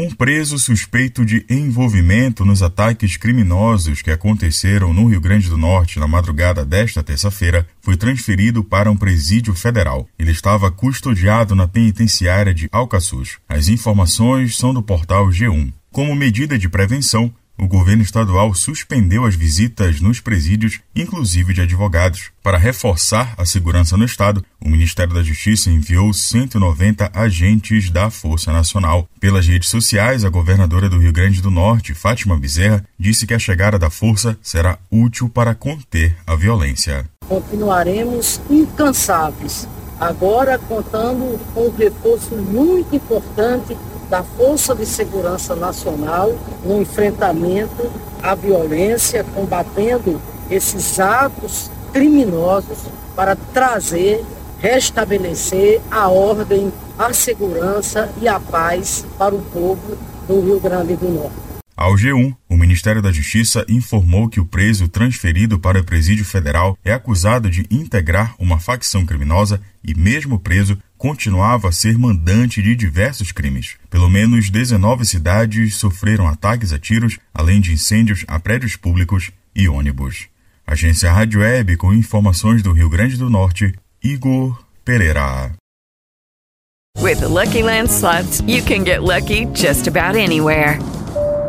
Um preso suspeito de envolvimento nos ataques criminosos que aconteceram no Rio Grande do Norte na madrugada desta terça-feira foi transferido para um presídio federal. Ele estava custodiado na penitenciária de Alcaçuz. As informações são do portal G1. Como medida de prevenção, o governo estadual suspendeu as visitas nos presídios, inclusive de advogados. Para reforçar a segurança no estado, o Ministério da Justiça enviou 190 agentes da Força Nacional. Pelas redes sociais, a governadora do Rio Grande do Norte, Fátima Bezerra, disse que a chegada da força será útil para conter a violência. Continuaremos incansáveis, agora contando com um reforço muito importante da Força de Segurança Nacional no enfrentamento à violência, combatendo esses atos criminosos para trazer, restabelecer a ordem, a segurança e a paz para o povo do Rio Grande do Norte. Ao G1, o Ministério da Justiça informou que o preso transferido para o Presídio Federal é acusado de integrar uma facção criminosa e, mesmo preso, continuava a ser mandante de diversos crimes. Pelo menos 19 cidades sofreram ataques a tiros, além de incêndios a prédios públicos e ônibus. Agência Rádio Web com informações do Rio Grande do Norte, Igor Pereira. With the Lucky Land slots, you can get lucky just about anywhere.